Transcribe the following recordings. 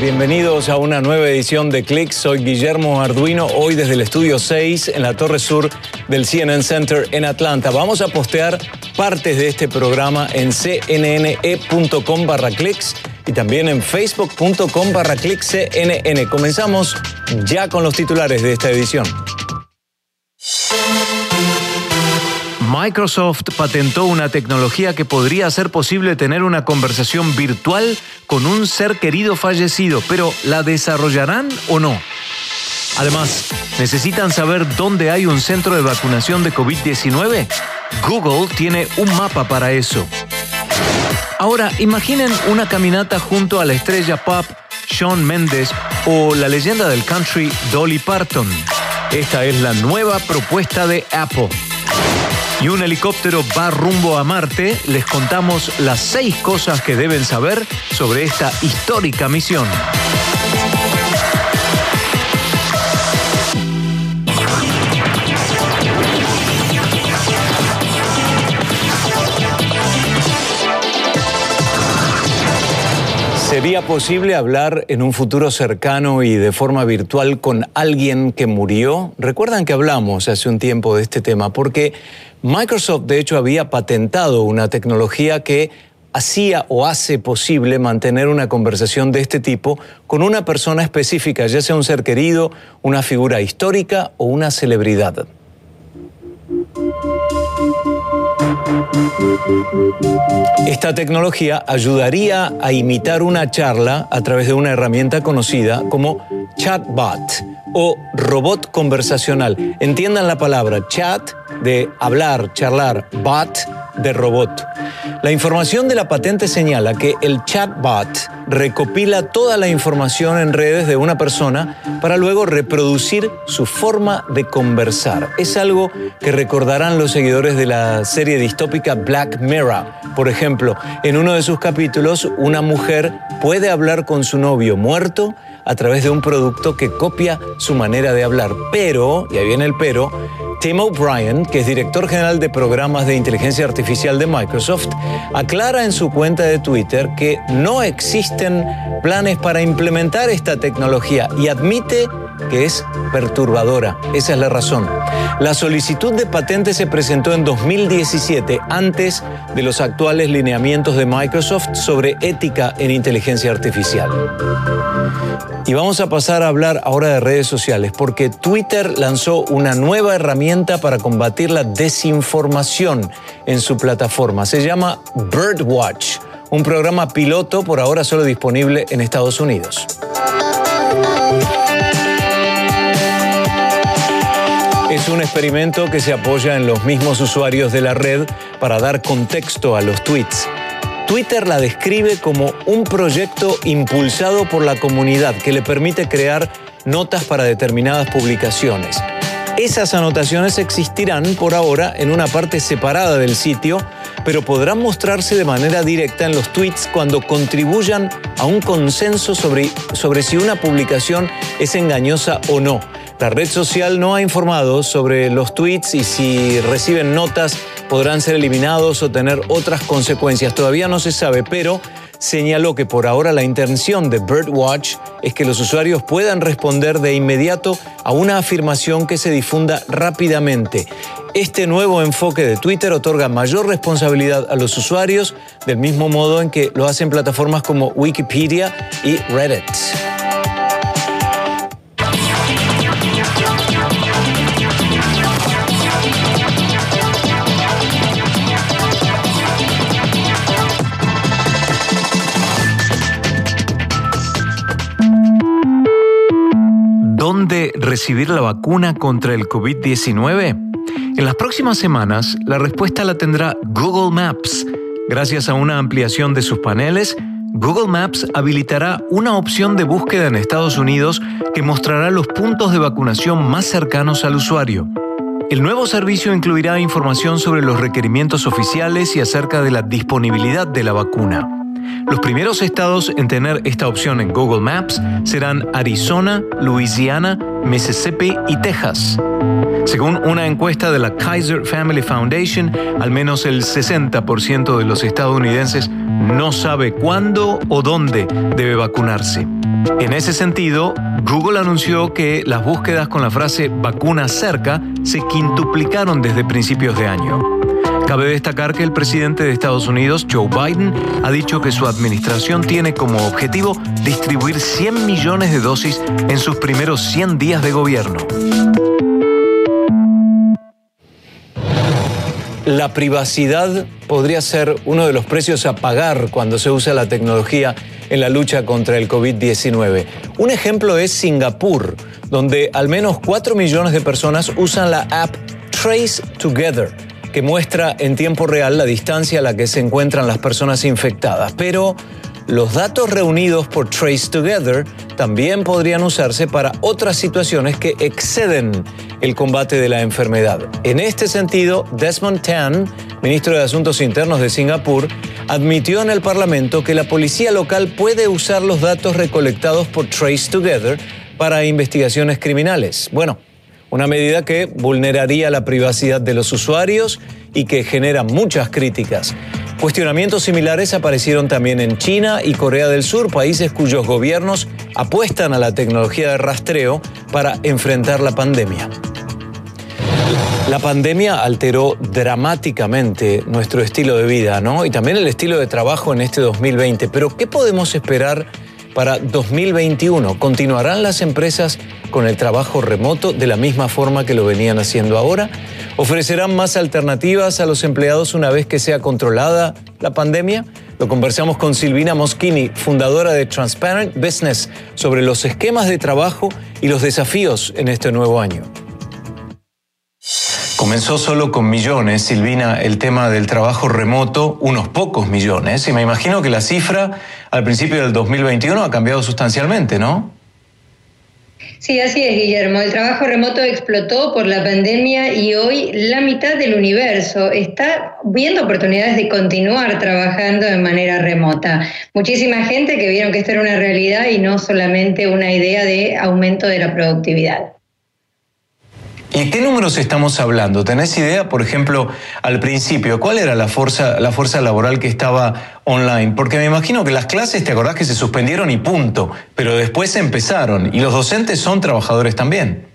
Bienvenidos a una nueva edición de Click. Soy Guillermo Arduino, hoy desde el estudio 6 en la torre sur del CNN Center en Atlanta. Vamos a postear partes de este programa en cnne.com barra clicks y también en facebook.com barra cnn. Comenzamos ya con los titulares de esta edición. Microsoft patentó una tecnología que podría hacer posible tener una conversación virtual con un ser querido fallecido, pero ¿la desarrollarán o no? Además, ¿necesitan saber dónde hay un centro de vacunación de COVID-19? Google tiene un mapa para eso. Ahora, imaginen una caminata junto a la estrella pop Shawn Mendes o la leyenda del country Dolly Parton. Esta es la nueva propuesta de Apple y un helicóptero va rumbo a Marte, les contamos las seis cosas que deben saber sobre esta histórica misión. ¿Sería posible hablar en un futuro cercano y de forma virtual con alguien que murió? Recuerdan que hablamos hace un tiempo de este tema, porque Microsoft de hecho había patentado una tecnología que hacía o hace posible mantener una conversación de este tipo con una persona específica, ya sea un ser querido, una figura histórica o una celebridad. Esta tecnología ayudaría a imitar una charla a través de una herramienta conocida como chatbot o robot conversacional. Entiendan la palabra chat de hablar, charlar, bot de robot. La información de la patente señala que el chatbot recopila toda la información en redes de una persona para luego reproducir su forma de conversar. Es algo que recordarán los seguidores de la serie distópica Black Mirror. Por ejemplo, en uno de sus capítulos, una mujer puede hablar con su novio muerto a través de un producto que copia su manera de hablar. Pero, y ahí viene el pero, Tim O'Brien, que es director general de programas de inteligencia artificial de Microsoft, aclara en su cuenta de Twitter que no existen planes para implementar esta tecnología y admite que es perturbadora. Esa es la razón. La solicitud de patente se presentó en 2017, antes de los actuales lineamientos de Microsoft sobre ética en inteligencia artificial. Y vamos a pasar a hablar ahora de redes sociales, porque Twitter lanzó una nueva herramienta para combatir la desinformación en su plataforma. Se llama Birdwatch, un programa piloto por ahora solo disponible en Estados Unidos. Es un experimento que se apoya en los mismos usuarios de la red para dar contexto a los tweets. Twitter la describe como un proyecto impulsado por la comunidad que le permite crear notas para determinadas publicaciones. Esas anotaciones existirán por ahora en una parte separada del sitio, pero podrán mostrarse de manera directa en los tweets cuando contribuyan a un consenso sobre, sobre si una publicación es engañosa o no. La red social no ha informado sobre los tweets y si reciben notas podrán ser eliminados o tener otras consecuencias. Todavía no se sabe, pero señaló que por ahora la intención de Birdwatch es que los usuarios puedan responder de inmediato a una afirmación que se difunda rápidamente. Este nuevo enfoque de Twitter otorga mayor responsabilidad a los usuarios, del mismo modo en que lo hacen plataformas como Wikipedia y Reddit. ¿Dónde recibir la vacuna contra el COVID-19? En las próximas semanas, la respuesta la tendrá Google Maps. Gracias a una ampliación de sus paneles, Google Maps habilitará una opción de búsqueda en Estados Unidos que mostrará los puntos de vacunación más cercanos al usuario. El nuevo servicio incluirá información sobre los requerimientos oficiales y acerca de la disponibilidad de la vacuna. Los primeros estados en tener esta opción en Google Maps serán Arizona, Louisiana, Mississippi y Texas. Según una encuesta de la Kaiser Family Foundation, al menos el 60% de los estadounidenses no sabe cuándo o dónde debe vacunarse. En ese sentido, Google anunció que las búsquedas con la frase vacuna cerca se quintuplicaron desde principios de año. Cabe destacar que el presidente de Estados Unidos, Joe Biden, ha dicho que su administración tiene como objetivo distribuir 100 millones de dosis en sus primeros 100 días de gobierno. La privacidad podría ser uno de los precios a pagar cuando se usa la tecnología en la lucha contra el COVID-19. Un ejemplo es Singapur, donde al menos 4 millones de personas usan la app Trace Together muestra en tiempo real la distancia a la que se encuentran las personas infectadas. Pero los datos reunidos por Trace Together también podrían usarse para otras situaciones que exceden el combate de la enfermedad. En este sentido, Desmond Tan, ministro de Asuntos Internos de Singapur, admitió en el Parlamento que la policía local puede usar los datos recolectados por Trace Together para investigaciones criminales. Bueno, una medida que vulneraría la privacidad de los usuarios y que genera muchas críticas. Cuestionamientos similares aparecieron también en China y Corea del Sur, países cuyos gobiernos apuestan a la tecnología de rastreo para enfrentar la pandemia. La pandemia alteró dramáticamente nuestro estilo de vida, ¿no? Y también el estilo de trabajo en este 2020. Pero ¿qué podemos esperar para 2021? ¿Continuarán las empresas con el trabajo remoto de la misma forma que lo venían haciendo ahora? ¿Ofrecerán más alternativas a los empleados una vez que sea controlada la pandemia? Lo conversamos con Silvina Moschini, fundadora de Transparent Business, sobre los esquemas de trabajo y los desafíos en este nuevo año. Comenzó solo con millones, Silvina, el tema del trabajo remoto, unos pocos millones, y me imagino que la cifra al principio del 2021 ha cambiado sustancialmente, ¿no? Sí, así es, Guillermo. El trabajo remoto explotó por la pandemia y hoy la mitad del universo está viendo oportunidades de continuar trabajando de manera remota. Muchísima gente que vieron que esto era una realidad y no solamente una idea de aumento de la productividad. ¿Y qué números estamos hablando? ¿Tenés idea, por ejemplo, al principio, cuál era la fuerza, la fuerza laboral que estaba online? Porque me imagino que las clases, te acordás que se suspendieron y punto, pero después empezaron y los docentes son trabajadores también.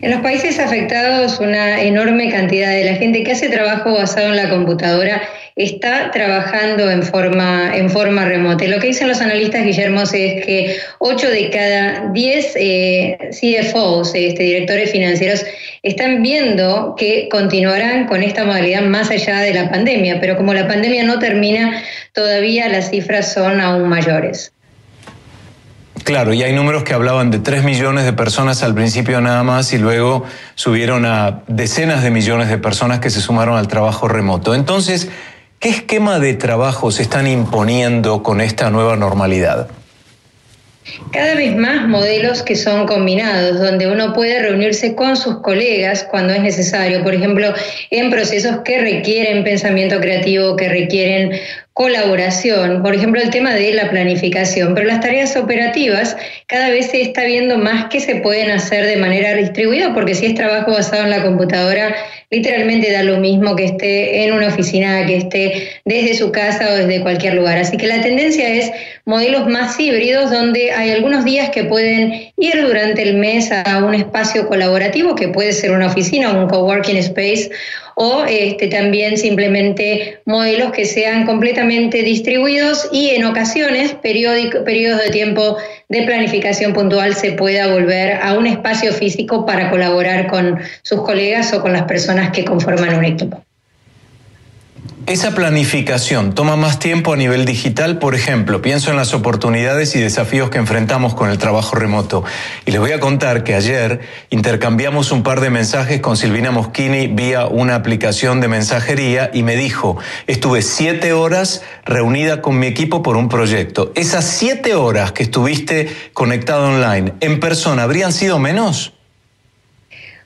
En los países afectados, una enorme cantidad de la gente que hace trabajo basado en la computadora está trabajando en forma, en forma remota. lo que dicen los analistas, Guillermo, es que 8 de cada 10 eh, CFOs, este, directores financieros, están viendo que continuarán con esta modalidad más allá de la pandemia, pero como la pandemia no termina, todavía las cifras son aún mayores. Claro, y hay números que hablaban de 3 millones de personas al principio nada más y luego subieron a decenas de millones de personas que se sumaron al trabajo remoto. Entonces, ¿qué esquema de trabajo se están imponiendo con esta nueva normalidad? Cada vez más modelos que son combinados, donde uno puede reunirse con sus colegas cuando es necesario, por ejemplo, en procesos que requieren pensamiento creativo, que requieren colaboración, por ejemplo, el tema de la planificación, pero las tareas operativas cada vez se está viendo más que se pueden hacer de manera distribuida, porque si es trabajo basado en la computadora, literalmente da lo mismo que esté en una oficina, que esté desde su casa o desde cualquier lugar. Así que la tendencia es modelos más híbridos, donde hay algunos días que pueden ir durante el mes a un espacio colaborativo, que puede ser una oficina o un coworking space, o este, también simplemente modelos que sean completamente distribuidos y en ocasiones, periodos de tiempo de planificación puntual, se pueda volver a un espacio físico para colaborar con sus colegas o con las personas que conforman un equipo. Esa planificación toma más tiempo a nivel digital, por ejemplo, pienso en las oportunidades y desafíos que enfrentamos con el trabajo remoto. Y les voy a contar que ayer intercambiamos un par de mensajes con Silvina Moschini vía una aplicación de mensajería y me dijo, estuve siete horas reunida con mi equipo por un proyecto. Esas siete horas que estuviste conectado online, en persona, ¿habrían sido menos?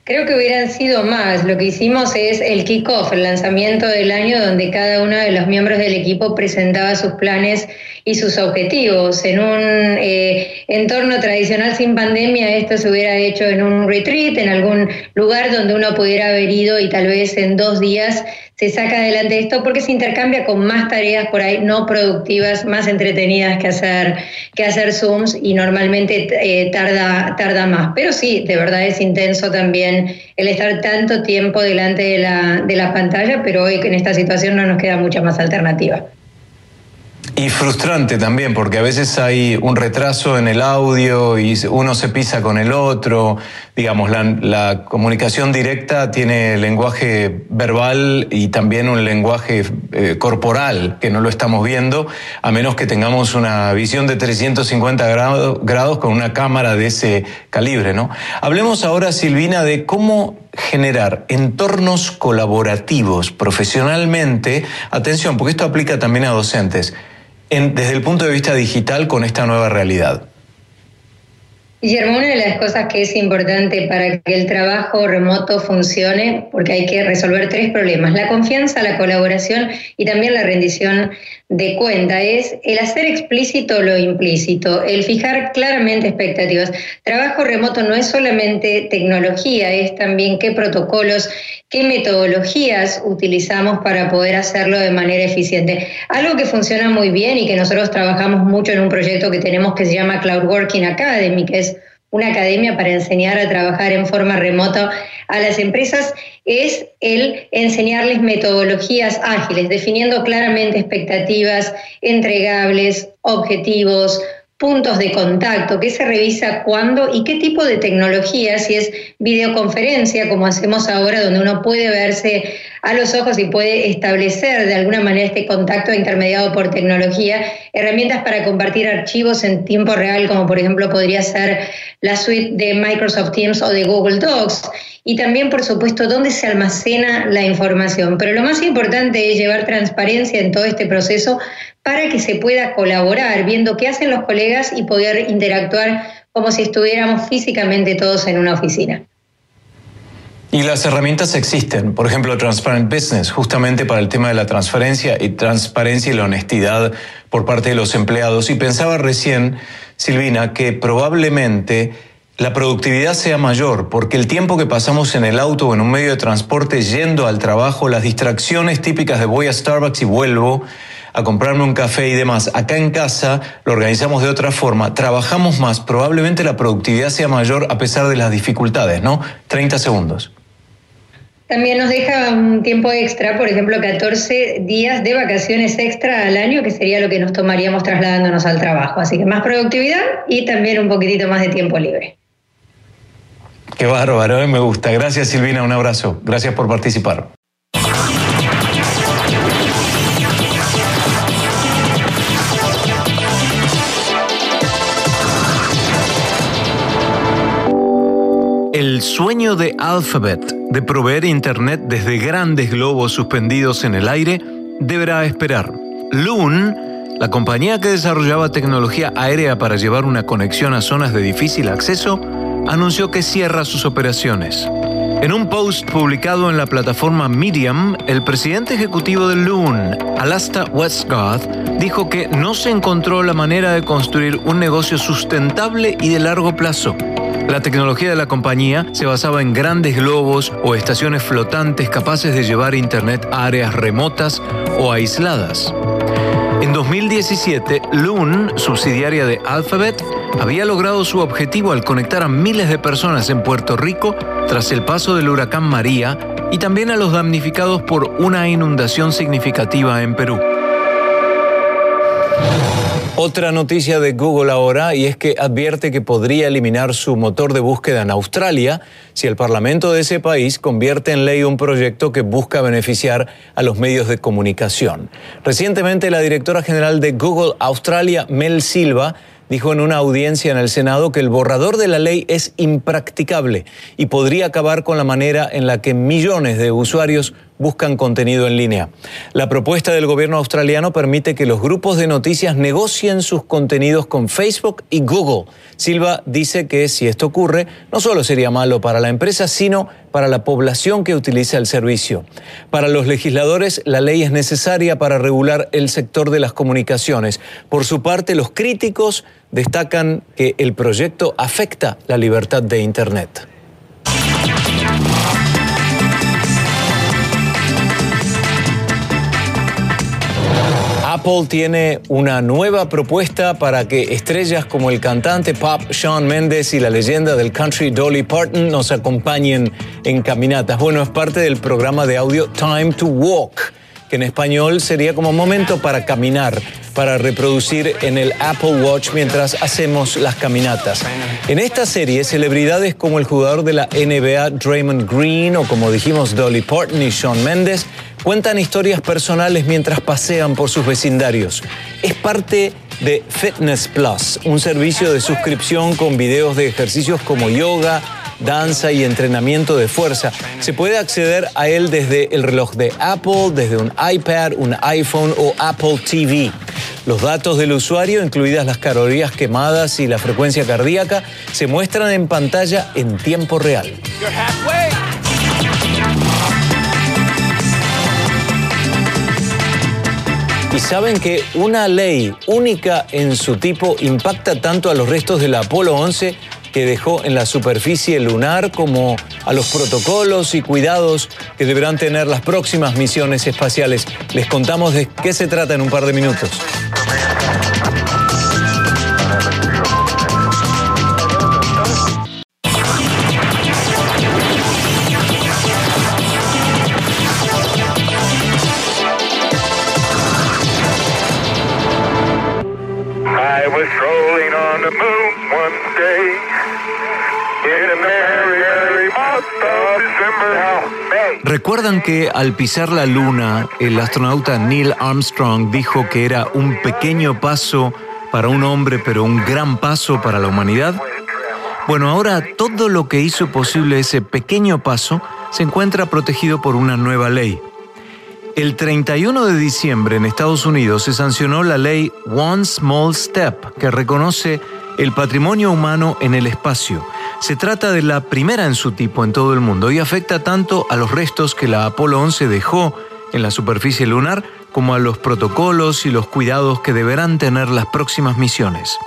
Creo que hubieran sido más. Lo que hicimos es el kick-off, el lanzamiento del año, donde cada uno de los miembros del equipo presentaba sus planes y sus objetivos. En un eh, entorno tradicional sin pandemia, esto se hubiera hecho en un retreat, en algún lugar donde uno pudiera haber ido y tal vez en dos días se saca adelante esto porque se intercambia con más tareas por ahí no productivas, más entretenidas que hacer, que hacer Zooms y normalmente eh, tarda, tarda más. Pero sí, de verdad es intenso también el estar tanto tiempo delante de la, de la pantalla, pero hoy en esta situación no nos queda mucha más alternativa. Y frustrante también, porque a veces hay un retraso en el audio y uno se pisa con el otro. Digamos, la, comunicación directa tiene lenguaje verbal y también un lenguaje eh, corporal, que no lo estamos viendo, a menos que tengamos una visión de 350 grados, grados con una cámara de ese calibre, ¿no? Hablemos ahora, Silvina, de cómo generar entornos colaborativos profesionalmente. Atención, porque esto aplica también a docentes desde el punto de vista digital con esta nueva realidad? Guillermo, una de las cosas que es importante para que el trabajo remoto funcione, porque hay que resolver tres problemas, la confianza, la colaboración y también la rendición de cuenta, es el hacer explícito lo implícito, el fijar claramente expectativas. Trabajo remoto no es solamente tecnología, es también qué protocolos, qué metodologías utilizamos para poder hacerlo de manera eficiente. Algo que funciona muy bien y que nosotros trabajamos mucho en un proyecto que tenemos que se llama Cloud Working Academy, que es una academia para enseñar a trabajar en forma remota a las empresas es el enseñarles metodologías ágiles, definiendo claramente expectativas entregables, objetivos, puntos de contacto, qué se revisa cuándo y qué tipo de tecnología, si es videoconferencia, como hacemos ahora, donde uno puede verse a los ojos y puede establecer de alguna manera este contacto intermediado por tecnología, herramientas para compartir archivos en tiempo real, como por ejemplo podría ser la suite de Microsoft Teams o de Google Docs, y también, por supuesto, dónde se almacena la información. Pero lo más importante es llevar transparencia en todo este proceso para que se pueda colaborar, viendo qué hacen los colegas y poder interactuar como si estuviéramos físicamente todos en una oficina. Y las herramientas existen, por ejemplo, Transparent Business, justamente para el tema de la transferencia y transparencia y la honestidad por parte de los empleados. Y pensaba recién, Silvina, que probablemente la productividad sea mayor, porque el tiempo que pasamos en el auto o en un medio de transporte yendo al trabajo, las distracciones típicas de voy a Starbucks y vuelvo, a comprarme un café y demás. Acá en casa lo organizamos de otra forma, trabajamos más, probablemente la productividad sea mayor a pesar de las dificultades, ¿no? 30 segundos. También nos deja un tiempo extra, por ejemplo, 14 días de vacaciones extra al año, que sería lo que nos tomaríamos trasladándonos al trabajo. Así que más productividad y también un poquitito más de tiempo libre. Qué bárbaro, ¿eh? me gusta. Gracias Silvina, un abrazo. Gracias por participar. El sueño de Alphabet de proveer Internet desde grandes globos suspendidos en el aire deberá esperar. Loon, la compañía que desarrollaba tecnología aérea para llevar una conexión a zonas de difícil acceso, anunció que cierra sus operaciones. En un post publicado en la plataforma Medium, el presidente ejecutivo de Loon, Alasta Westgarth, dijo que no se encontró la manera de construir un negocio sustentable y de largo plazo. La tecnología de la compañía se basaba en grandes globos o estaciones flotantes capaces de llevar Internet a áreas remotas o aisladas. En 2017, Loon, subsidiaria de Alphabet, había logrado su objetivo al conectar a miles de personas en Puerto Rico tras el paso del huracán María y también a los damnificados por una inundación significativa en Perú. Otra noticia de Google ahora y es que advierte que podría eliminar su motor de búsqueda en Australia si el Parlamento de ese país convierte en ley un proyecto que busca beneficiar a los medios de comunicación. Recientemente la directora general de Google Australia, Mel Silva, dijo en una audiencia en el Senado que el borrador de la ley es impracticable y podría acabar con la manera en la que millones de usuarios buscan contenido en línea. La propuesta del gobierno australiano permite que los grupos de noticias negocien sus contenidos con Facebook y Google. Silva dice que si esto ocurre, no solo sería malo para la empresa, sino para la población que utiliza el servicio. Para los legisladores, la ley es necesaria para regular el sector de las comunicaciones. Por su parte, los críticos destacan que el proyecto afecta la libertad de Internet. Apple tiene una nueva propuesta para que estrellas como el cantante pop Shawn Mendes y la leyenda del country Dolly Parton nos acompañen en caminatas. Bueno, es parte del programa de audio Time to Walk, que en español sería como momento para caminar, para reproducir en el Apple Watch mientras hacemos las caminatas. En esta serie, celebridades como el jugador de la NBA Draymond Green o como dijimos Dolly Parton y Shawn Mendes cuentan historias personales mientras pasean por sus vecindarios. Es parte de Fitness Plus, un servicio de suscripción con videos de ejercicios como yoga, danza y entrenamiento de fuerza. Se puede acceder a él desde el reloj de Apple, desde un iPad, un iPhone o Apple TV. Los datos del usuario, incluidas las calorías quemadas y la frecuencia cardíaca, se muestran en pantalla en tiempo real. Y saben que una ley única en su tipo impacta tanto a los restos del Apolo 11 que dejó en la superficie lunar como a los protocolos y cuidados que deberán tener las próximas misiones espaciales. Les contamos de qué se trata en un par de minutos. ¿Recuerdan que al pisar la luna, el astronauta Neil Armstrong dijo que era un pequeño paso para un hombre, pero un gran paso para la humanidad? Bueno, ahora todo lo que hizo posible ese pequeño paso se encuentra protegido por una nueva ley. El 31 de diciembre en Estados Unidos se sancionó la ley One Small Step, que reconoce el patrimonio humano en el espacio. Se trata de la primera en su tipo en todo el mundo y afecta tanto a los restos que la Apolo 11 dejó en la superficie lunar como a los protocolos y los cuidados que deberán tener las próximas misiones.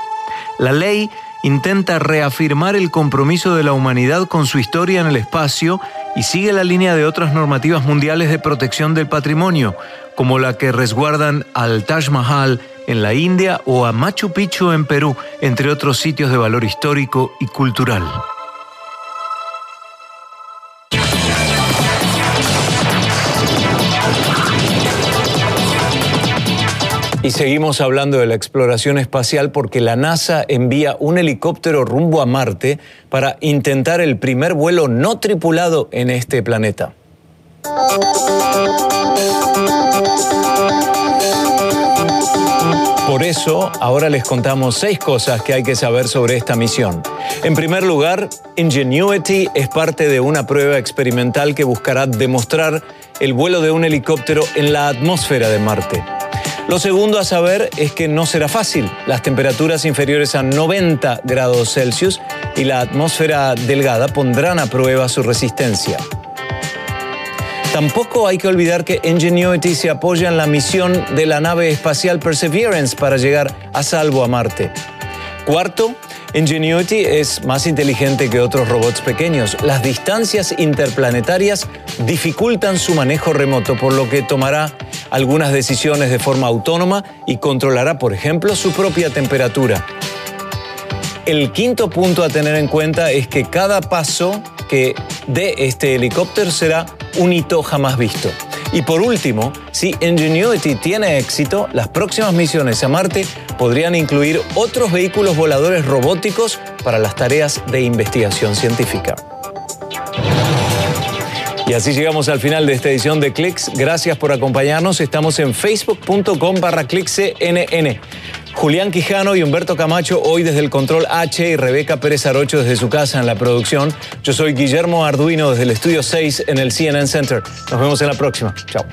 La ley intenta reafirmar el compromiso de la humanidad con su historia en el espacio y sigue la línea de otras normativas mundiales de protección del patrimonio, como la que resguardan al Taj Mahal en la India o a Machu Picchu en Perú, entre otros sitios de valor histórico y cultural. Y seguimos hablando de la exploración espacial porque la NASA envía un helicóptero rumbo a Marte para intentar el primer vuelo no tripulado en este planeta. Por eso, ahora les contamos seis cosas que hay que saber sobre esta misión. En primer lugar, Ingenuity es parte de una prueba experimental que buscará demostrar el vuelo de un helicóptero en la atmósfera de Marte. Lo segundo a saber es que no será fácil. Las temperaturas inferiores a 90 grados Celsius y la atmósfera delgada pondrán a prueba su resistencia. Tampoco hay que olvidar que Ingenuity se apoya en la misión de la nave espacial Perseverance para llegar a salvo a Marte. Cuarto, Ingenuity es más inteligente que otros robots pequeños. Las distancias interplanetarias dificultan su manejo remoto, por lo que tomará algunas decisiones de forma autónoma y controlará, por ejemplo, su propia temperatura. El quinto punto a tener en cuenta es que cada paso que dé este helicóptero será un hito jamás visto. Y por último, si Ingenuity tiene éxito, las próximas misiones a Marte podrían incluir otros vehículos voladores robóticos para las tareas de investigación científica. Y así llegamos al final de esta edición de Clicks. Gracias por acompañarnos. Estamos en facebook.com barra clickscnn. Julián Quijano y Humberto Camacho hoy desde el Control H y Rebeca Pérez Arocho desde su casa en la producción. Yo soy Guillermo Arduino desde el Estudio 6 en el CNN Center. Nos vemos en la próxima. Chao.